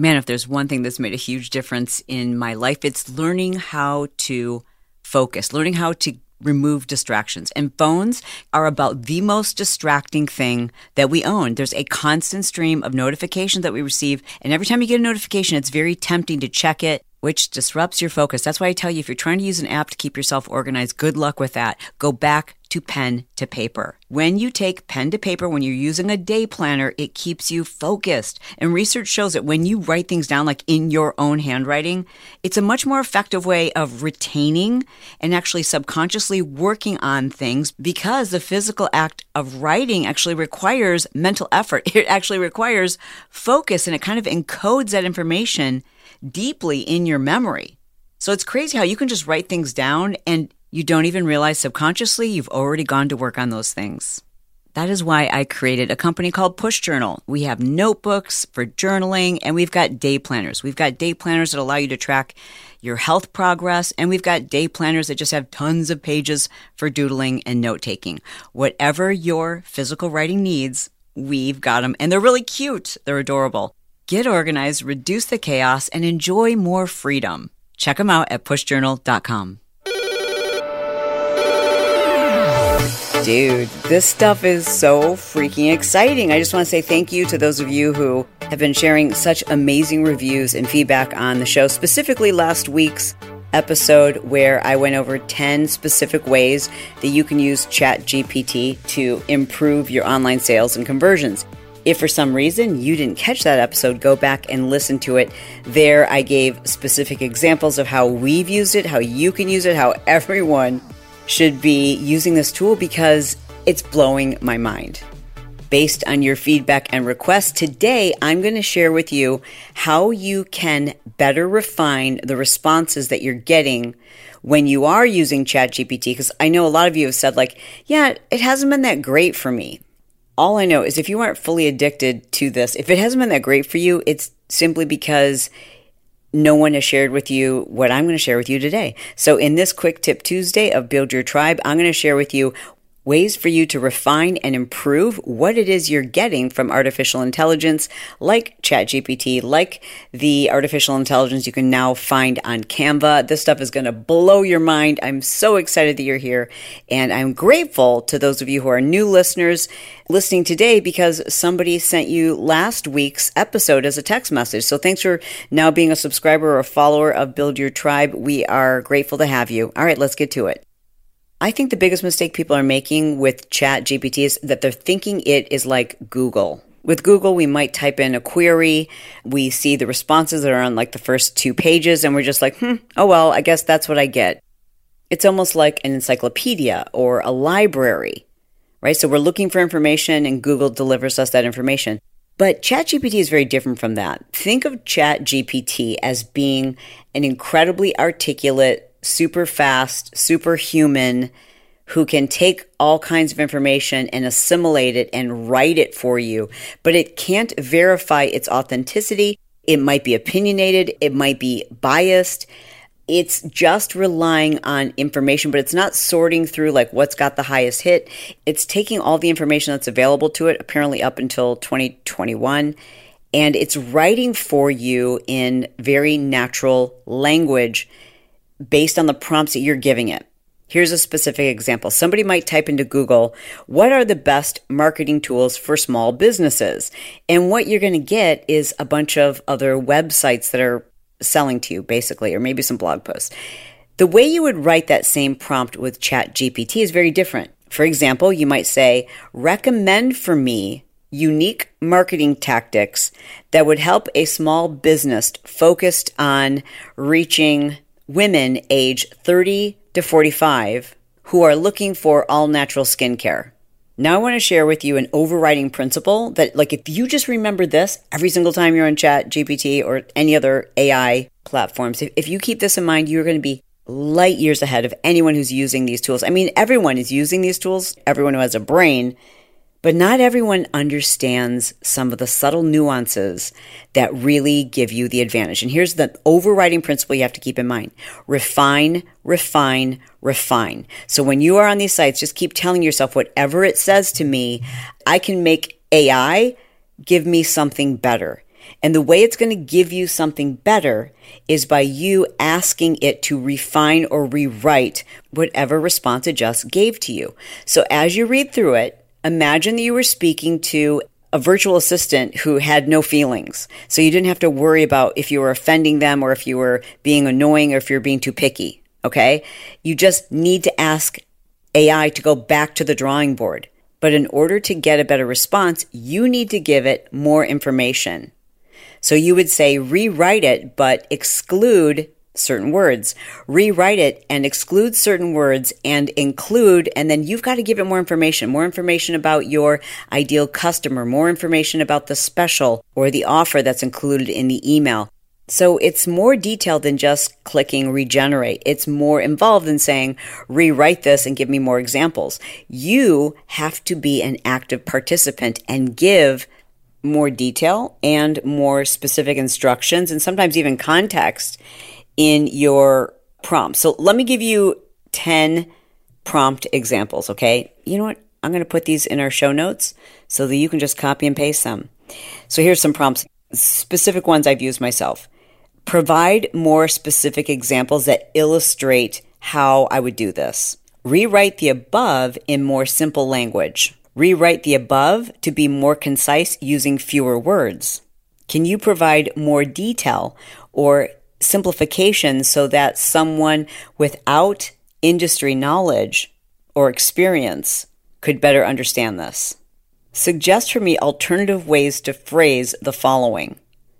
Man, if there's one thing that's made a huge difference in my life, it's learning how to focus, learning how to remove distractions. And phones are about the most distracting thing that we own. There's a constant stream of notifications that we receive. And every time you get a notification, it's very tempting to check it which disrupts your focus. That's why I tell you if you're trying to use an app to keep yourself organized, good luck with that. Go back to pen to paper. When you take pen to paper, when you're using a day planner, it keeps you focused. And research shows that when you write things down, like in your own handwriting, it's a much more effective way of retaining and actually subconsciously working on things because the physical act of writing actually requires mental effort. It actually requires focus and it kind of encodes that information deeply in your memory. So it's crazy how you can just write things down and you don't even realize subconsciously you've already gone to work on those things. That is why I created a company called Push Journal. We have notebooks for journaling and we've got day planners. We've got day planners that allow you to track your health progress and we've got day planners that just have tons of pages for doodling and note taking. Whatever your physical writing needs, we've got them and they're really cute. They're adorable. Get organized, reduce the chaos, and enjoy more freedom. Check them out at pushjournal.com. Dude, this stuff is so freaking exciting. I just want to say thank you to those of you who have been sharing such amazing reviews and feedback on the show, specifically last week's episode where I went over 10 specific ways that you can use ChatGPT to improve your online sales and conversions. If for some reason you didn't catch that episode, go back and listen to it. There, I gave specific examples of how we've used it, how you can use it, how everyone should be using this tool because it's blowing my mind. Based on your feedback and requests, today I'm going to share with you how you can better refine the responses that you're getting when you are using ChatGPT. Because I know a lot of you have said, like, yeah, it hasn't been that great for me all I know is if you aren't fully addicted to this, if it hasn't been that great for you, it's simply because no one has shared with you what I'm going to share with you today. So, in this quick tip Tuesday of Build Your Tribe, I'm going to share with you ways for you to refine and improve what it is you're getting from artificial intelligence, like ChatGPT, like the artificial intelligence you can now find on Canva. This stuff is going to blow your mind. I'm so excited that you're here. And I'm grateful to those of you who are new listeners listening today because somebody sent you last week's episode as a text message. So thanks for now being a subscriber or a follower of Build Your Tribe. We are grateful to have you. All right, let's get to it. I think the biggest mistake people are making with Chat GPT is that they're thinking it is like Google. With Google, we might type in a query. We see the responses that are on like the first two pages, and we're just like, hmm, oh well, I guess that's what I get. It's almost like an encyclopedia or a library, right? So we're looking for information, and Google delivers us that information. But ChatGPT is very different from that. Think of ChatGPT as being an incredibly articulate, super fast, superhuman who can take all kinds of information and assimilate it and write it for you, but it can't verify its authenticity. It might be opinionated, it might be biased. It's just relying on information, but it's not sorting through like what's got the highest hit. It's taking all the information that's available to it, apparently up until 2021, and it's writing for you in very natural language based on the prompts that you're giving it. Here's a specific example. Somebody might type into Google, what are the best marketing tools for small businesses? And what you're going to get is a bunch of other websites that are selling to you, basically, or maybe some blog posts. The way you would write that same prompt with ChatGPT is very different. For example, you might say, recommend for me unique marketing tactics that would help a small business focused on reaching women age 30 to 45 who are looking for all natural skincare. Now I want to share with you an overriding principle that like if you just remember this every single time you're on chat GPT or any other AI platforms, if, if you keep this in mind, you're going to be light years ahead of anyone who's using these tools. I mean, everyone is using these tools, everyone who has a brain, but not everyone understands some of the subtle nuances that really give you the advantage. And here's the overriding principle you have to keep in mind refine, refine, refine. So when you are on these sites, just keep telling yourself whatever it says to me, I can make AI give me something better. And the way it's going to give you something better is by you asking it to refine or rewrite whatever response it just gave to you. So as you read through it, imagine that you were speaking to a virtual assistant who had no feelings. So you didn't have to worry about if you were offending them or if you were being annoying or if you're being too picky. Okay. You just need to ask AI to go back to the drawing board. But in order to get a better response, you need to give it more information. So you would say rewrite it, but exclude certain words. Rewrite it and exclude certain words and include, and then you've got to give it more information, more information about your ideal customer, more information about the special or the offer that's included in the email. So it's more detailed than just clicking regenerate. It's more involved than saying rewrite this and give me more examples. You have to be an active participant and give more detail and more specific instructions and sometimes even context in your prompt. So let me give you 10 prompt examples, okay? You know what? I'm going to put these in our show notes so that you can just copy and paste them. So here's some prompts, specific ones I've used myself. Provide more specific examples that illustrate how I would do this. Rewrite the above in more simple language. Rewrite the above to be more concise using fewer words. Can you provide more detail or simplification so that someone without industry knowledge or experience could better understand this? Suggest for me alternative ways to phrase the following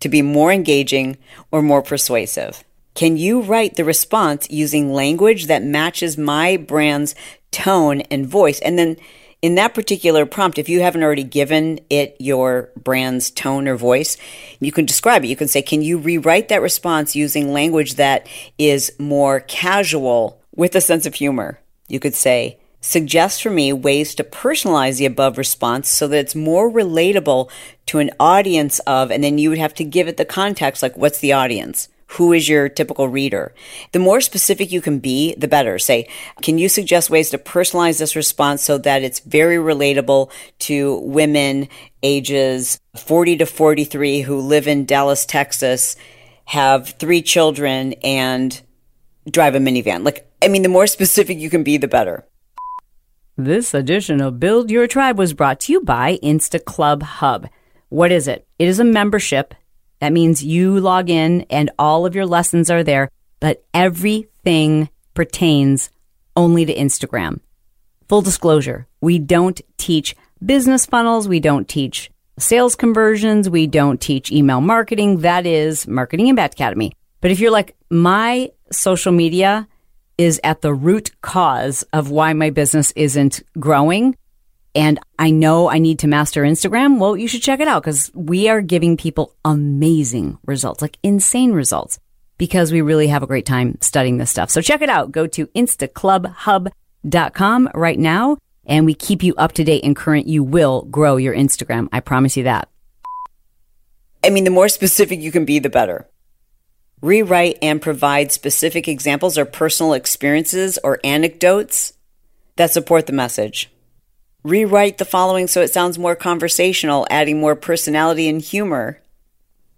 to be more engaging or more persuasive. Can you write the response using language that matches my brand's tone and voice? And then in that particular prompt, if you haven't already given it your brand's tone or voice, you can describe it. You can say, Can you rewrite that response using language that is more casual with a sense of humor? You could say, Suggest for me ways to personalize the above response so that it's more relatable to an audience of, and then you would have to give it the context like, What's the audience? Who is your typical reader. The more specific you can be, the better. Say, can you suggest ways to personalize this response so that it's very relatable to women ages 40 to 43 who live in Dallas, Texas, have three children, and drive a minivan? Like, I mean, the more specific you can be, the better. This edition of Build Your Tribe was brought to you by Insta Club Hub. What is it? It is a membership that means you log in and all of your lessons are there, but everything pertains only to Instagram. Full disclosure, we don't teach business funnels, we don't teach sales conversions, we don't teach email marketing. That is Marketing Impact Academy. But if you're like, my social media is at the root cause of why my business isn't growing, and I know I need to master Instagram, well, you should check it out because we are giving people amazing results, like insane results, because we really have a great time studying this stuff. So check it out. Go to instaclubhub.com right now and we keep you up to date and current. You will grow your Instagram. I promise you that. I mean, the more specific you can be, the better. Rewrite and provide specific examples or personal experiences or anecdotes that support the message. Rewrite the following so it sounds more conversational, adding more personality and humor.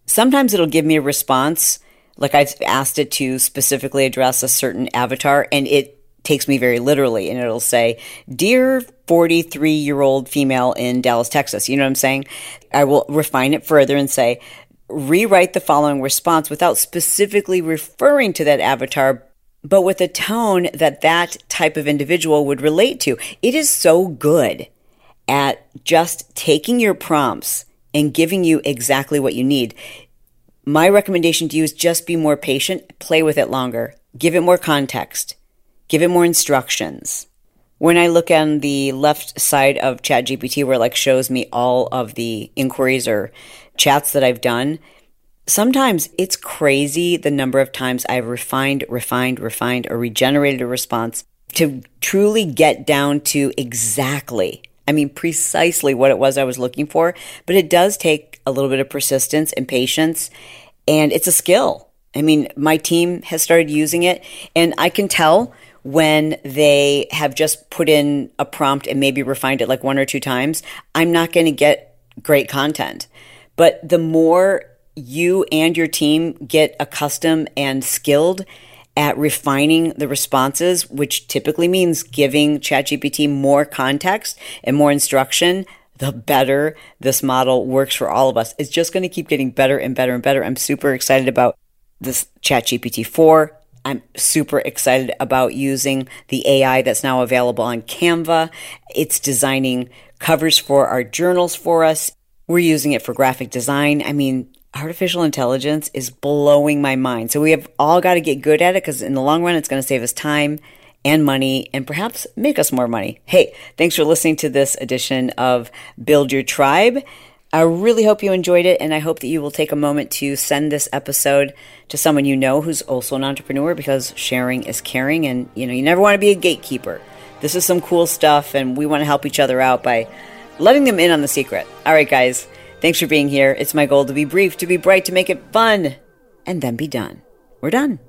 Sometimes it'll give me a response, like I've asked it to specifically address a certain avatar, and it takes me very literally. And it'll say, Dear 43 year old female in Dallas, Texas. You know what I'm saying? I will refine it further and say, Rewrite the following response without specifically referring to that avatar, but with a tone that that type of individual would relate to. It is so good at just taking your prompts and giving you exactly what you need. My recommendation to you is just be more patient, play with it longer, give it more context, give it more instructions. when I look on the left side of ChatGPT, where it like shows me all of the inquiries or chats that I've done, sometimes it's crazy the number of times I've refined, refined, refined, or regenerated a response to truly get down to exactly, I mean, precisely what it was I was looking for. But it does take a little bit of persistence and patience, and it's a skill. I mean, my team has started using it, and I can tell when they have just put in a prompt and maybe refined it like one or two times, I'm not going to get great content. But the more you and your team get accustomed and skilled at refining the responses, which typically means giving ChatGPT more context and more instruction, the better this model works for all of us. It's just going to keep getting better and better and better. I'm super excited about this ChatGPT 4. I'm super excited about using the AI that's now available on Canva. It's designing covers for our journals for us. We're using it for graphic design. I mean, artificial intelligence is blowing my mind. So we have all got to get good at it because in the long run, it's going to save us time and money and perhaps make us more money. Hey, thanks for listening to this edition of Build Your Tribe. I really hope you enjoyed it, and I hope that you will take a moment to send this episode to someone you know who's also an entrepreneur because sharing is caring, and you know, you never want to be a gatekeeper. This is some cool stuff, and we want to help each other out by letting them in on the secret. All right, guys. Thanks for being here. It's my goal to be brief, to be bright, to make it fun, and then be done. We're done.